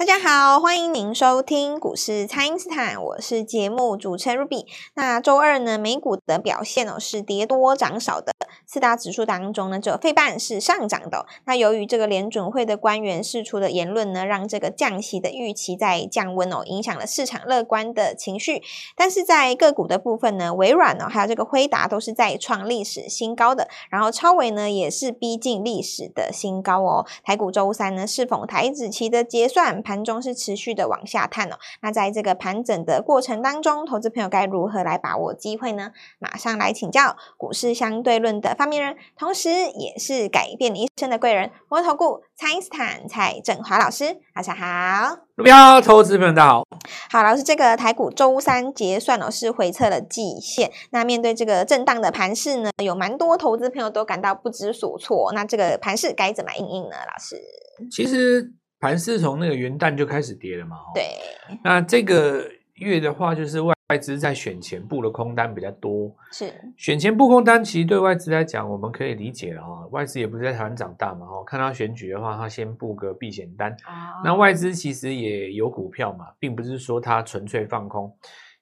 大家好，欢迎您收听股市蔡因斯坦，我是节目主持人 Ruby。那周二呢，美股的表现哦是跌多涨少的，四大指数当中呢，只有费半是上涨的。那由于这个联准会的官员释出的言论呢，让这个降息的预期在降温哦，影响了市场乐观的情绪。但是在个股的部分呢，微软哦，还有这个辉达都是在创历史新高的，然后超微呢也是逼近历史的新高哦。台股周三呢，适逢台指期的结算。盘中是持续的往下探哦，那在这个盘整的过程当中，投资朋友该如何来把握机会呢？马上来请教股市相对论的发明人，同时也是改变你一生的贵人——摩尔投顾蔡因斯坦蔡振华老师，大家好。股票投资朋友大家好。好，老师，这个台股周三结算哦，是回测了季线。那面对这个震荡的盘势呢，有蛮多投资朋友都感到不知所措。那这个盘势该怎么应应呢？老师，其实。盘是从那个元旦就开始跌了嘛？对。那这个月的话，就是外资在选前布的空单比较多。是。选前布空单，其实对外资来讲，我们可以理解了哈。外资也不是在台湾长大嘛，哈。看到选举的话，他先布个避险单。啊。那外资其实也有股票嘛，并不是说它纯粹放空。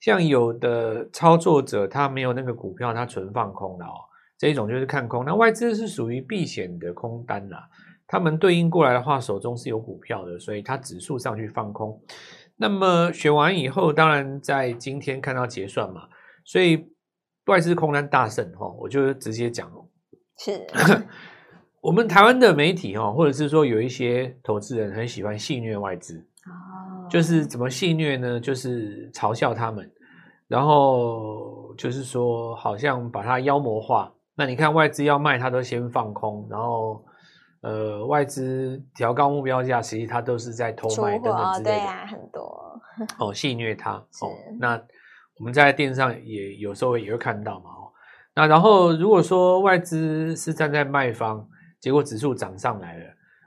像有的操作者，他没有那个股票，他纯放空的哦。这一种就是看空。那外资是属于避险的空单啦。他们对应过来的话，手中是有股票的，所以它指数上去放空。那么选完以后，当然在今天看到结算嘛，所以外资空单大胜哈，我就直接讲哦，是 我们台湾的媒体哈，或者是说有一些投资人很喜欢戏虐外资哦，就是怎么戏虐呢？就是嘲笑他们，然后就是说好像把它妖魔化。那你看外资要卖，它都先放空，然后。呃，外资调高目标价，其实它都是在偷卖等等之类的。对啊，很多 哦，戏虐它哦。那我们在电视上也有时候也会看到嘛哦。那然后如果说外资是站在卖方，结果指数涨上来了，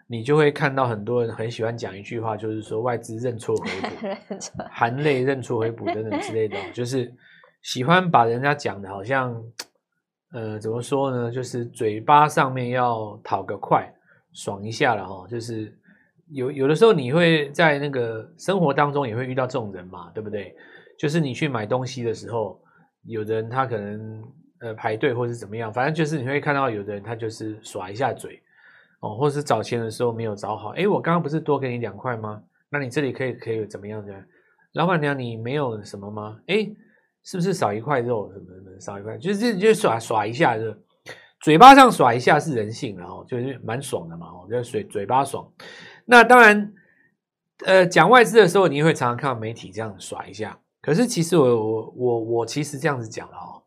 你就会看到很多人很喜欢讲一句话，就是说外资认错回补，含泪认错回补等等之类的，就是喜欢把人家讲的好像呃怎么说呢？就是嘴巴上面要讨个快。爽一下了哈，就是有有的时候你会在那个生活当中也会遇到这种人嘛，对不对？就是你去买东西的时候，有的人他可能呃排队或是怎么样，反正就是你会看到有的人他就是耍一下嘴哦，或是找钱的时候没有找好，诶，我刚刚不是多给你两块吗？那你这里可以可以怎么样的？老板娘你没有什么吗？诶，是不是少一块肉什么什么少一块？就是就耍耍一下的。嘴巴上耍一下是人性，然后就是蛮爽的嘛，哦，就是嘴嘴巴爽。那当然，呃，讲外资的时候，你会常常看到媒体这样耍一下。可是其实我我我我其实这样子讲了哦，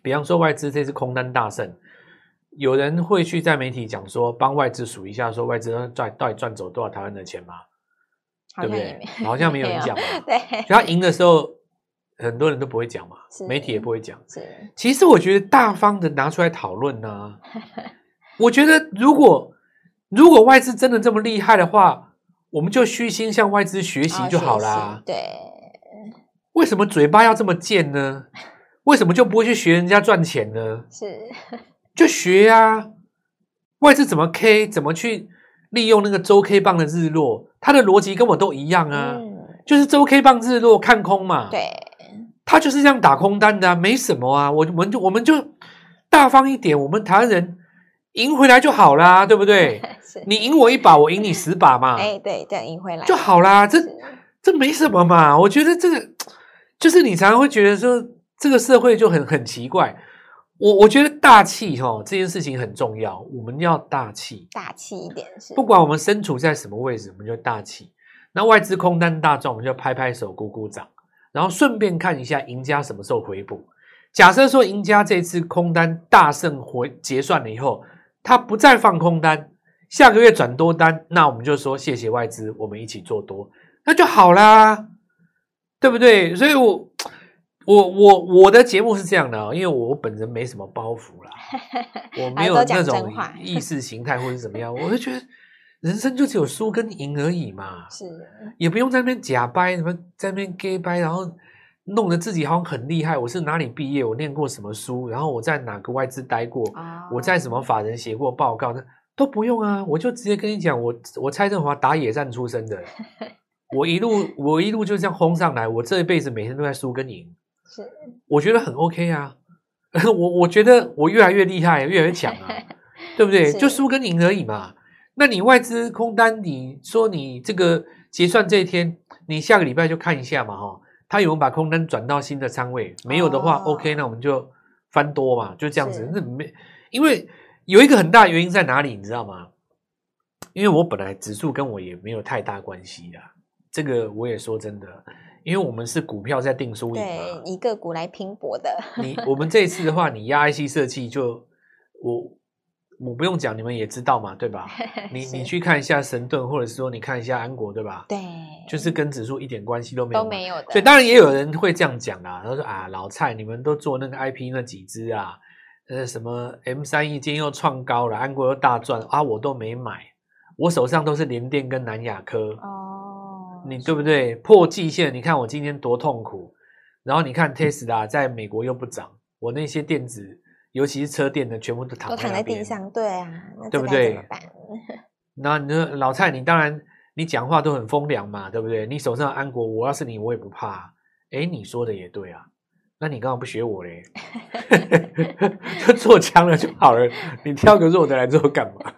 比方说外资这次空单大胜，有人会去在媒体讲说，帮外资数一下，说外资赚到底赚走多少台湾的钱吗？对不对？好像没有人讲嘛。对，他赢的时候。很多人都不会讲嘛，媒体也不会讲。其实我觉得大方的拿出来讨论呢。我觉得如果如果外资真的这么厉害的话，我们就虚心向外资学习就好啦。对，为什么嘴巴要这么贱呢？为什么就不会去学人家赚钱呢？是，就学啊。外资怎么 K，怎么去利用那个周 K 棒的日落，它的逻辑跟我都一样啊，就是周 K 棒日落看空嘛。对。他就是这样打空单的啊，没什么啊，我们就我们就大方一点，我们台湾人赢回来就好啦，对不对？你赢我一把，我赢你十把嘛。哎，对，这样赢回来就好啦，这这没什么嘛。我觉得这个就是你常常会觉得说，这个社会就很很奇怪。我我觉得大气哦，这件事情很重要，我们要大气，大气一点是。不管我们身处在什么位置，我们就大气。那外资空单大赚，我们就拍拍手，鼓鼓掌。然后顺便看一下赢家什么时候回补。假设说赢家这次空单大胜回结算了以后，他不再放空单，下个月转多单，那我们就说谢谢外资，我们一起做多，那就好啦，对不对？所以我我我我的节目是这样的，因为我本人没什么包袱啦，我没有那种意识形态或者怎么样，我就觉得。人生就只有输跟赢而已嘛，是，也不用在那边假掰，什么在那边 gay 掰，然后弄得自己好像很厉害。我是哪里毕业？我念过什么书？然后我在哪个外资待过？哦、我在什么法人写过报告？那都不用啊，我就直接跟你讲，我我蔡振华打野战出身的，我一路我一路就这样轰上来，我这一辈子每天都在输跟赢，是，我觉得很 OK 啊，我我觉得我越来越厉害，越来越强啊，对不对？就输跟赢而已嘛。那你外资空单，你说你这个结算这一天，你下个礼拜就看一下嘛，哈，他有没有把空单转到新的仓位？没有的话，哦，OK，那我们就翻多嘛，就这样子。那没，因为。有一个很大的原因在哪里，你知道吗？因为我本来指数跟我也没有太大关系的，这个我也说真的，因为我们是股票在定输赢嘛，对，以个股来拼搏的。你我们这一次的话，你压 IC 设计就我我不用讲，你们也知道嘛，对吧？你你去看一下神盾，或者是说你看一下安国，对吧？对，就是跟指数一点关系都没有，都没有的。所以当然也有人会这样讲啦，他说啊，老蔡你们都做那个 IP 那几只啊。呃，什么 M 三一今天又创高了，安国又大赚啊，我都没买，我手上都是联电跟南亚科哦，你对不对？破季线，你看我今天多痛苦。然后你看 Tesla 在美国又不涨，我那些电子，尤其是车店的，全部都躺在，都躺在地上，对啊，对不对？那你说老蔡，你当然你讲话都很风凉嘛，对不对？你手上安国，我要是你，我也不怕。哎，你说的也对啊。那你干嘛不学我嘞？就 做强了就好了，你挑个弱的来做干嘛？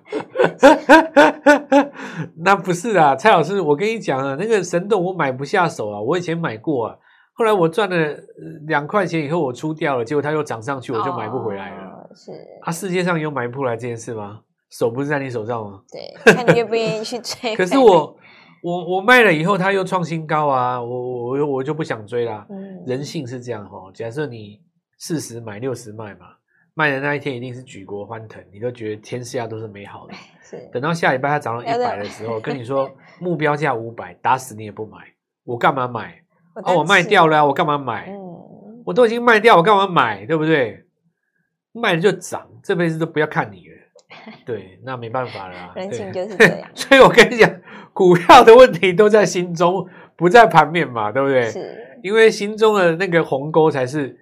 那不是啊，蔡老师，我跟你讲啊，那个神盾我买不下手啊，我以前买过啊，后来我赚了两块钱以后我出掉了，结果它又涨上去，我就买不回来了。哦、是啊，世界上有买不回来这件事吗？手不是在你手上吗？对，看你愿不愿意去追。可是我。我我卖了以后，它又创新高啊！我我我就不想追啦。嗯，人性是这样哈。假设你四十买六十卖嘛，卖的那一天一定是举国欢腾，你都觉得天下都是美好的。是。等到下礼拜它涨到一百的时候，跟你说 目标价五百，打死你也不买。我干嘛买？哦，我卖掉了，我干嘛买？嗯，我都已经卖掉，我干嘛买？对不对？卖了就涨，这辈子都不要看你了。对，那没办法了。人情就是 这样。所以我跟你讲。股票的问题都在心中，不在盘面嘛，对不对？是，因为心中的那个鸿沟才是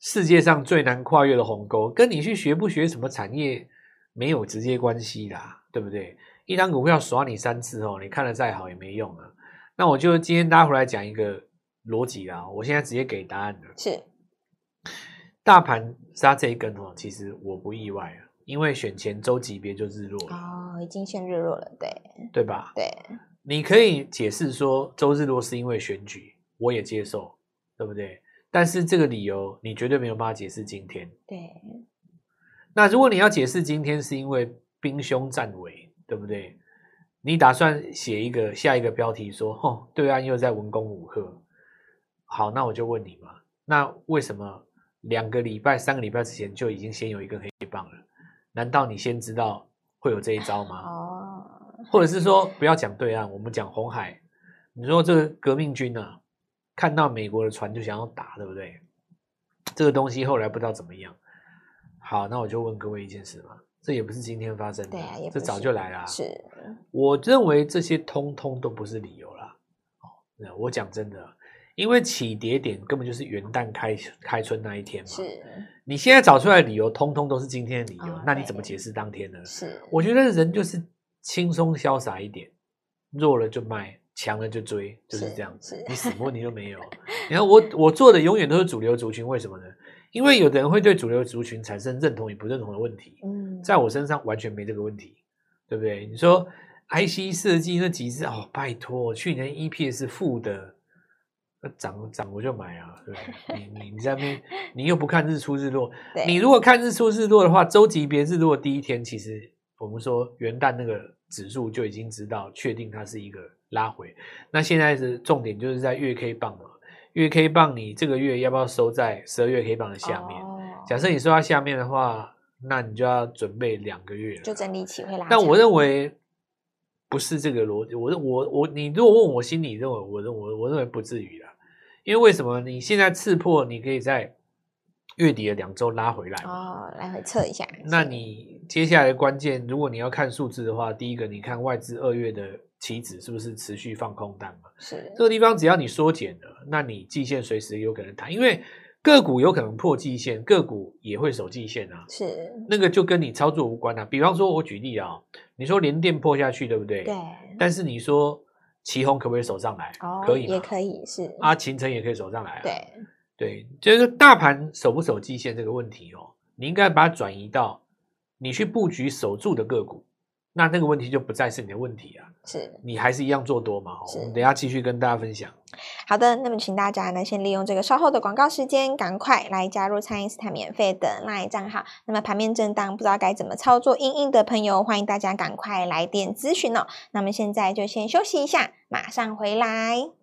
世界上最难跨越的鸿沟，跟你去学不学什么产业没有直接关系啦，对不对？一张股票耍你三次哦，你看得再好也没用啊。那我就今天大家回来讲一个逻辑啦，我现在直接给答案了。是，大盘杀这一根哦，其实我不意外啊。因为选前周级别就日落了哦，已经先日落了，对对吧？对，你可以解释说周日落是因为选举，我也接受，对不对？但是这个理由你绝对没有办法解释今天。对，那如果你要解释今天是因为兵凶战危，对不对？你打算写一个下一个标题说，哦，对岸又在文攻武吓。好，那我就问你嘛，那为什么两个礼拜、三个礼拜之前就已经先有一根黑棒了？难道你先知道会有这一招吗？哦，或者是说不要讲对岸，我们讲红海。你说这个革命军啊，看到美国的船就想要打，对不对？这个东西后来不知道怎么样。好，那我就问各位一件事嘛，这也不是今天发生的，对啊，这早就来了。是，我认为这些通通都不是理由啦。哦，我讲真的。因为起跌点根本就是元旦开开春那一天嘛，是。你现在找出来的理由，通通都是今天的理由，哦、那你怎么解释当天呢？是。我觉得人就是轻松潇洒一点，弱了就卖，强了就追，就是这样子。你什么问题都没有。然后我我做的永远都是主流族群，为什么呢？因为有的人会对主流族群产生认同与不认同的问题。嗯，在我身上完全没这个问题，对不对？你说 IC 设计那几只哦，拜托，去年 EPS 是负的。涨涨我就买啊，对 你你你在那边，你又不看日出日落。你如果看日出日落的话，周级别日落第一天，其实我们说元旦那个指数就已经知道，确定它是一个拉回。那现在是重点就是在月 K 棒嘛，月 K 棒你这个月要不要收在十二月 K 棒的下面？哦、假设你收在下面的话，那你就要准备两个月了，就整理期会拉。但我认为不是这个逻辑，我我我，你如果问我心里认为，我认我我认为不至于啦。因为为什么你现在刺破，你可以在月底的两周拉回来哦，来回测一下。那你接下来的关键，如果你要看数字的话，第一个你看外资二月的期指是不是持续放空单嘛？是这个地方只要你缩减了，那你季线随时有可能弹，因为个股有可能破季线，个股也会守季线啊。是，那个就跟你操作无关啊。比方说，我举例啊，你说连电破下去，对不对？对。但是你说奇鋐可不可以守上来？哦，可以，也可以是。啊，秦城也可以守上来啊。对对，就是大盘守不守季线这个问题哦，你应该把它转移到你去布局守住的个股。那那个问题就不再是你的问题啊，是你还是一样做多嘛？我们等下继续跟大家分享。好的，那么请大家呢，先利用这个稍后的广告时间，赶快来加入蔡因斯坦免费的 LINE 账号。那么盘面震荡，不知道该怎么操作，硬硬的朋友，欢迎大家赶快来电咨询哦。那么现在就先休息一下，马上回来。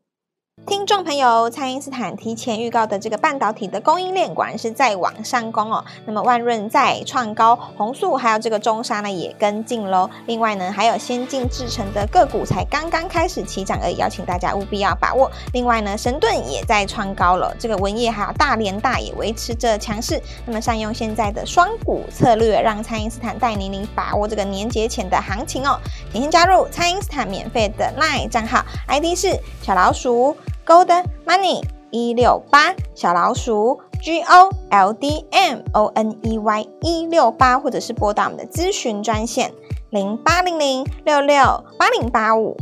听众朋友，蔡因斯坦提前预告的这个半导体的供应链果然是在往上攻哦。那么万润在创高，弘塑还有这个中沙呢也跟进喽。另外呢，还有先进制成的个股才刚刚开始起涨而已，邀请大家务必要把握。另外呢，神盾也在创高了，这个文业还有大连大也维持着强势。那么善用现在的双股策略，让蔡因斯坦带您您把握这个年节前的行情哦。请先加入蔡因斯坦免费的 LINE 账号，ID 是小老鼠。Gold Money 一六八小老鼠 G O L D M O N E Y 一六八，或者是拨打我们的咨询专线零八零零六六八零八五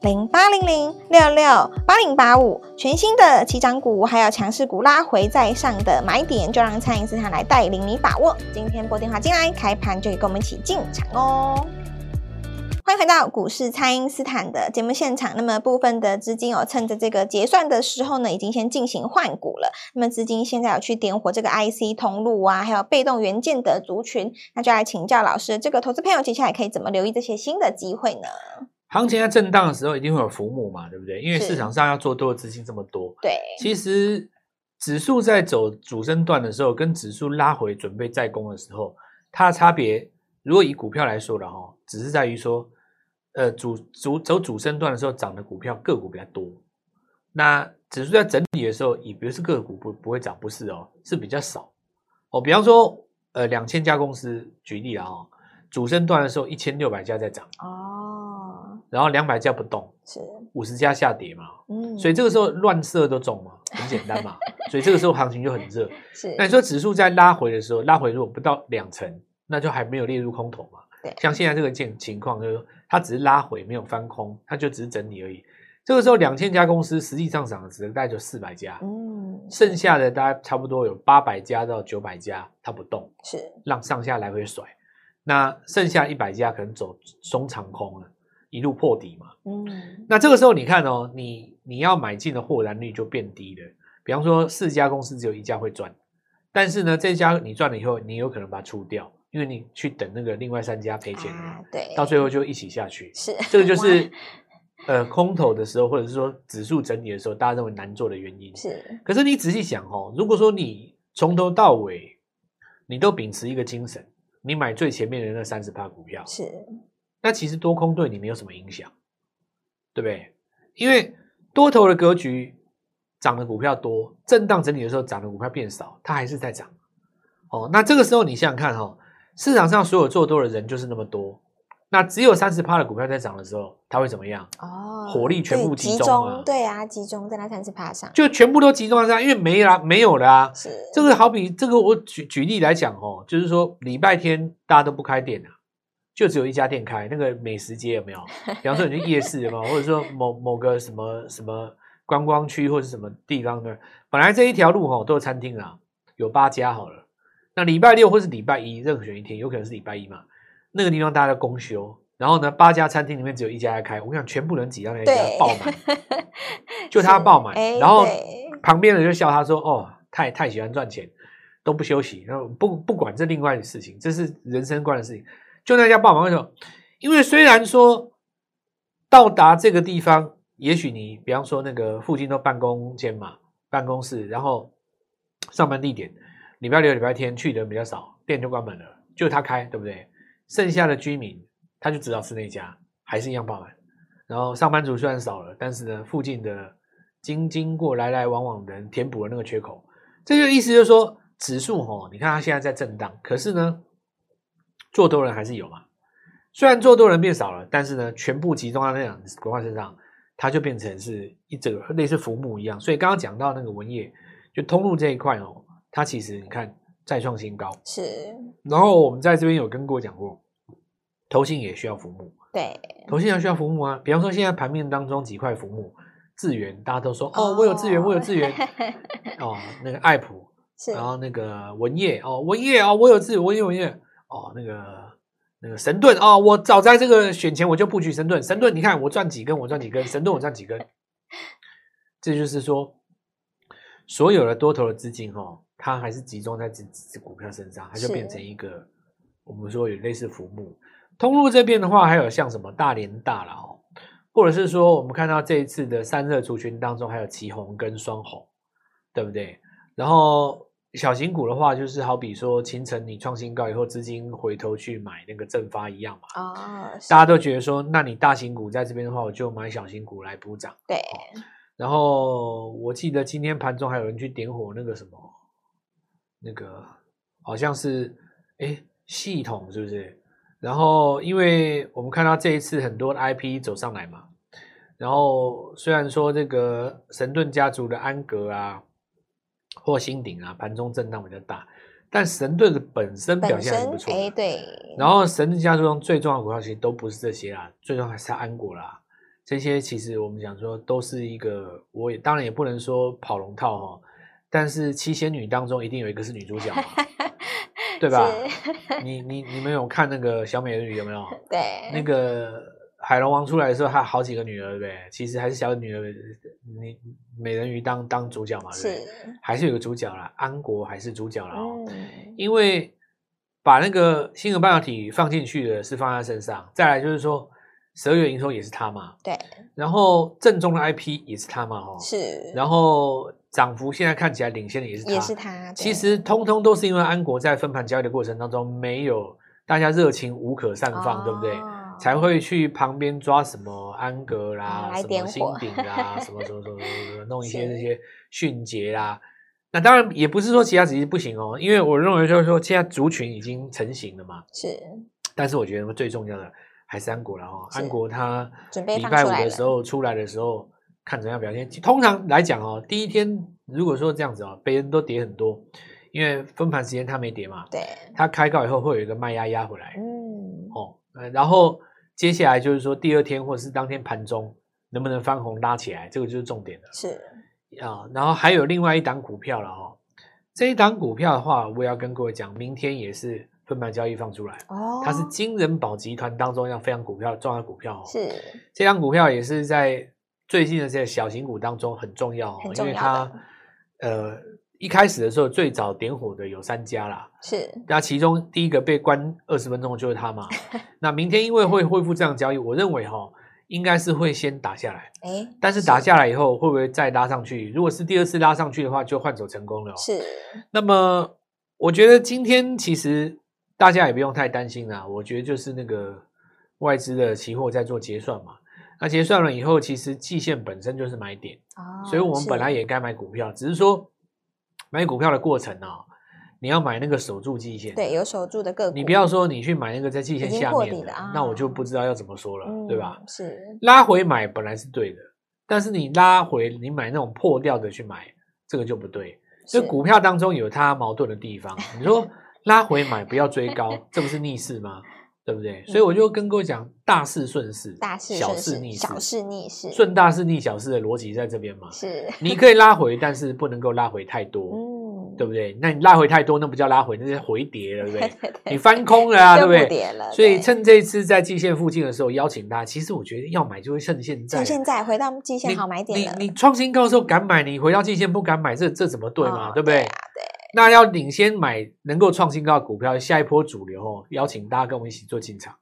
零八零零六六八零八五。全新的起涨股还有强势股拉回在上的买点，就让蔡因斯坦来带领你把握。今天拨电话进来，开盘就可以跟我们一起进场哦。欢迎回到股市，蔡因斯坦的节目现场。那么部分的资金哦，趁着这个结算的时候呢，已经先进行换股了。那么资金现在有去点火这个 IC 通路啊，还有被动元件的族群，那就来请教老师，这个投资朋友接下来可以怎么留意这些新的机会呢？行情在震荡的时候，一定会有浮木嘛，对不对？因为市场上要做多的资金这么多。对，其实指数在走主升段的时候，跟指数拉回准备再攻的时候，它的差别，如果以股票来说的哈，只是在于说。呃，主主走主升段的时候，涨的股票个股比较多。那指数在整理的时候，也比如是个股不不会涨，不是哦，是比较少哦。比方说，呃，两千家公司举例啊哦，主升段的时候一千六百家在涨哦，然后两百家不动，是五十家下跌嘛，嗯，所以这个时候乱射都中嘛，很简单嘛，所以这个时候行情就很热。是，那你说指数在拉回的时候，拉回如果不到两成，那就还没有列入空头嘛。对，像现在这个情情况就是说。它只是拉回，没有翻空，它就只是整理而已。这个时候，两千家公司实际上涨的只能大概就四百家，嗯，剩下的大概差不多有八百家到九百家，它不动，是让上下来回甩。那剩下一百家可能走中长空了，一路破底嘛，嗯。那这个时候你看哦，你你要买进的获然率就变低了。比方说，四家公司只有一家会赚，但是呢，这家你赚了以后，你有可能把它出掉。因为你去等那个另外三家赔钱，啊，对，到最后就一起下去。是，这个就是呃空头的时候，或者是说指数整理的时候，大家认为难做的原因。是，可是你仔细想哦，如果说你从头到尾你都秉持一个精神，你买最前面的那三十趴股票，是，那其实多空对你没有什么影响，对不对？因为多头的格局涨的股票多，震荡整理的时候涨的股票变少，它还是在涨。哦，那这个时候你想想看哈，哦。市场上所有做多的人就是那么多，那只有三十趴的股票在涨的时候，它会怎么样？哦，火力全部集中啊，对啊，集中在那三十趴上，就全部都集中在上，因为没啦，没有啦啊。是这个好比这个，我举举例来讲哦，就是说礼拜天大家都不开店了，就只有一家店开，那个美食街有没有？比方说你去夜市有没有？或者说某某个什么什么观光区或者什么地方呢？本来这一条路哦都有餐厅啊，有八家好了。那礼拜六或是礼拜一，任何选一天，有可能是礼拜一嘛？那个地方大家都公休，然后呢，八家餐厅里面只有一家在开，我跟你讲，全部人挤到那一家爆满，就他爆满，然后旁边人就笑他说：“哦，太太喜欢赚钱，都不休息，然后不不管这另外的事情，这是人生观的事情。”就那家爆满，为什么？因为虽然说到达这个地方，也许你比方说那个附近都办公间嘛，办公室，然后上班地点。礼拜六、礼拜天去的人比较少，店就关门了，就他开，对不对？剩下的居民他就知道是那家，还是一样爆满。然后上班族虽然少了，但是呢，附近的经经过来来往往的人填补了那个缺口。这就意思就是说，指数哦，你看它现在在震荡，可是呢，做多人还是有嘛。虽然做多人变少了，但是呢，全部集中在那两股票身上，它就变成是一整个类似浮木一样。所以刚刚讲到那个文业。就通路这一块哦，它其实你看再创新高，是。然后我们在这边有跟各位讲过，投信也需要浮木，对，投信也需要浮木啊。比方说现在盘面当中几块浮木，智源大家都说哦，我有智源，我有智源，哦，那个爱普，是，然后那个文业哦，文业哦，我有智，文曄文业哦，那个。那个神盾哦，我早在这个选前我就布局神盾。神盾，你看我赚几根，我赚几根。神盾我赚几根。这就是说，所有的多头的资金哦，它还是集中在这只股票身上，它就变成一个我们说有类似浮木。通路这边的话，还有像什么大连大了哦，或者是说我们看到这一次的散热族群当中，还有奇红跟双红，对不对？然后。小型股的话，就是好比说，清晨你创新高以后，资金回头去买那个正发一样嘛。哦，大家都觉得说，那你大型股在这边的话，我就买小型股来补涨。对。然后我记得今天盘中还有人去点火那个什么，那个好像是哎系统是不是？然后因为我们看到这一次很多的 IP 走上来嘛，然后虽然说这个神盾家族的安格啊。或新鼎啊，盘中震荡比较大，但神盾的本身表现还是不错。哎，对。然后神盾家族中最重要的股票其实都不是这些啦，最重要还是安国啦。这些其实我们讲说都是一个，我也当然也不能说跑龙套哈，但是七仙女当中一定有一个是女主角嘛，对吧？你你你们有看那个小美人鱼有没有？对，那个。海龙王出来的时候，他好几个女儿，对不对？其实还是小女儿，你美人鱼当当主角嘛，对不对？是，还是有个主角啦，安国还是主角啦。哦。嗯。因为把那个星河半导体放进去的是放在身上，再来就是说十二月营收也是他嘛，对。然后正宗的 IP 也是他嘛，哦。是。然后涨幅现在看起来领先的也是他，也是他。其实通通都是因为安国在分盘交易的过程当中没有大家热情无可散放，哦，对不对？才会去旁边抓什么安格啦，什么新鼎啦，什么什么什么什么，弄一些这些迅捷啦。那当然也不是说其他子集不行哦，因为我认为就是说现在族群已经成型了嘛。是。但是我觉得最重要的还是安国了哈。安国它礼拜五的时候出来的时候，看怎样表现。通常来讲哦，第一天如果说这样子哦，别人都跌很多，因为分盘时间它没跌嘛。对。它开高以后会有一个卖压压回来。嗯。哦。呃，然后接下来就是说，第二天或者是当天盘中能不能翻红拉起来，这个就是重点了。是啊，然后还有另外一档股票了哦。这一档股票的话，我也要跟各位讲，明天也是分盘交易放出来哦。它是金人宝集团当中一样非常股票重要的股票哦。是这档股票也是在最近的这些小型股当中很重要哦，因为它呃。一开始的时候，最早点火的有三家啦，是那其中第一个被关二十分钟的就是它嘛。那明天因为会恢复这样交易，我认为哈，应该是会先打下来。哎，但是打下来以后会不会再拉上去？如果是第二次拉上去的话，就换手成功了。是。那么我觉得今天其实大家也不用太担心啦。我觉得就是那个外资的期货在做结算嘛。那结算了以后，其实季线本身就是买点，哦，所以我们本来也该买股票，只是说。买股票的过程啊、哦，你要买那个守住季线，对，有守住的个股。你不要说你去买那个在季线下面的，啊、那我就不知道要怎么说了，嗯、对吧？是拉回买本来是对的，但是你拉回你买那种破掉的去买，这个就不对。所以股票当中有它矛盾的地方。你说 拉回买不要追高，这不是逆势吗？对不对？所以我就跟各位讲，大事顺势，大势小事逆势，小势逆势，顺大事逆小事的逻辑在这边嘛。是，你可以拉回，但是不能够拉回太多，嗯，对不对？那你拉回太多，那不叫拉回，那是回跌了，对不对？你翻空了啊，对不对？所以趁这一次在季线附近的时候，邀请大家。其实我觉得要买就会趁现在，趁现在回到季线好买点。你你创新高的时候敢买，你回到季线不敢买，这这怎么对嘛？哦、对不对？那要领先买能够创新高的股票，下一波主流哦，邀请大家跟我一起做进场。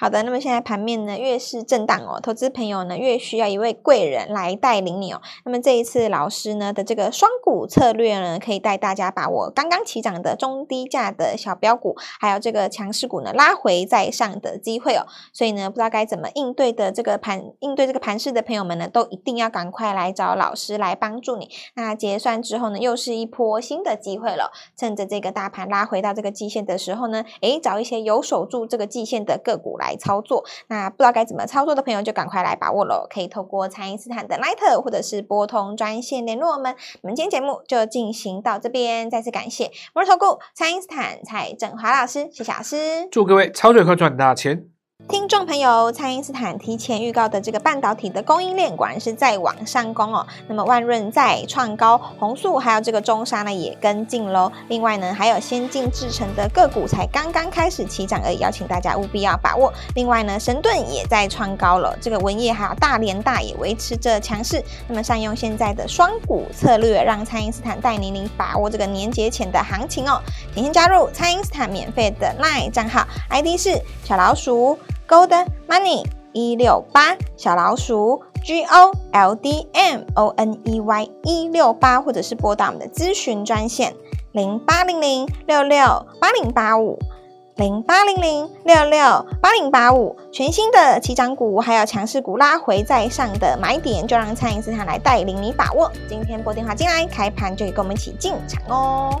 好的，那么现在盘面呢，越是震荡哦，投资朋友呢越需要一位贵人来带领你哦。那么这一次老师呢的这个双股策略呢，可以带大家把握刚刚起涨的中低价的小标股，还有这个强势股呢拉回再上的机会哦。所以呢，不知道该怎么应对的这个盘，应对这个盘势的朋友们呢，都一定要赶快来找老师来帮助你。那结算之后呢，又是一波新的机会了。趁着这个大盘拉回到这个季线的时候呢，诶，找一些有守住这个季线的个股来。来操作。那不知道该怎么操作的朋友，就赶快来把握喽！可以透过蔡因斯坦的 Line 或者是拨通专线联络我们。我们今天节目就进行到这边，再次感谢摩尔投顾蔡因斯坦蔡振华老师，谢谢老师，祝各位操作快赚大钱。听众朋友，蔡因斯坦提前预告的这个半导体的供应链果然是在往上攻哦。那么万润在创高，弘塑还有这个中砂呢也跟进喽。另外呢，还有先进制成的个股才刚刚开始起涨而已，邀请大家务必要把握。另外呢，神盾也在创高了，这个文业还有大连大也维持着强势。那么善用现在的双股策略，让蔡因斯坦带您您把握这个年节前的行情哦。请先加入蔡因斯坦免费的 LINE 账号，ID 是小老鼠。Gold Money 一六八小老鼠 G O L D M O N E Y 一六八，或者是拨打我们的咨询专线零八零零六六八零八五零八零零六六八零八五，全新的起涨股还有强势股拉回在上的买点，就让蔡因斯坦来带领你把握。今天拨电话进来，开盘就可以跟我们一起进场哦。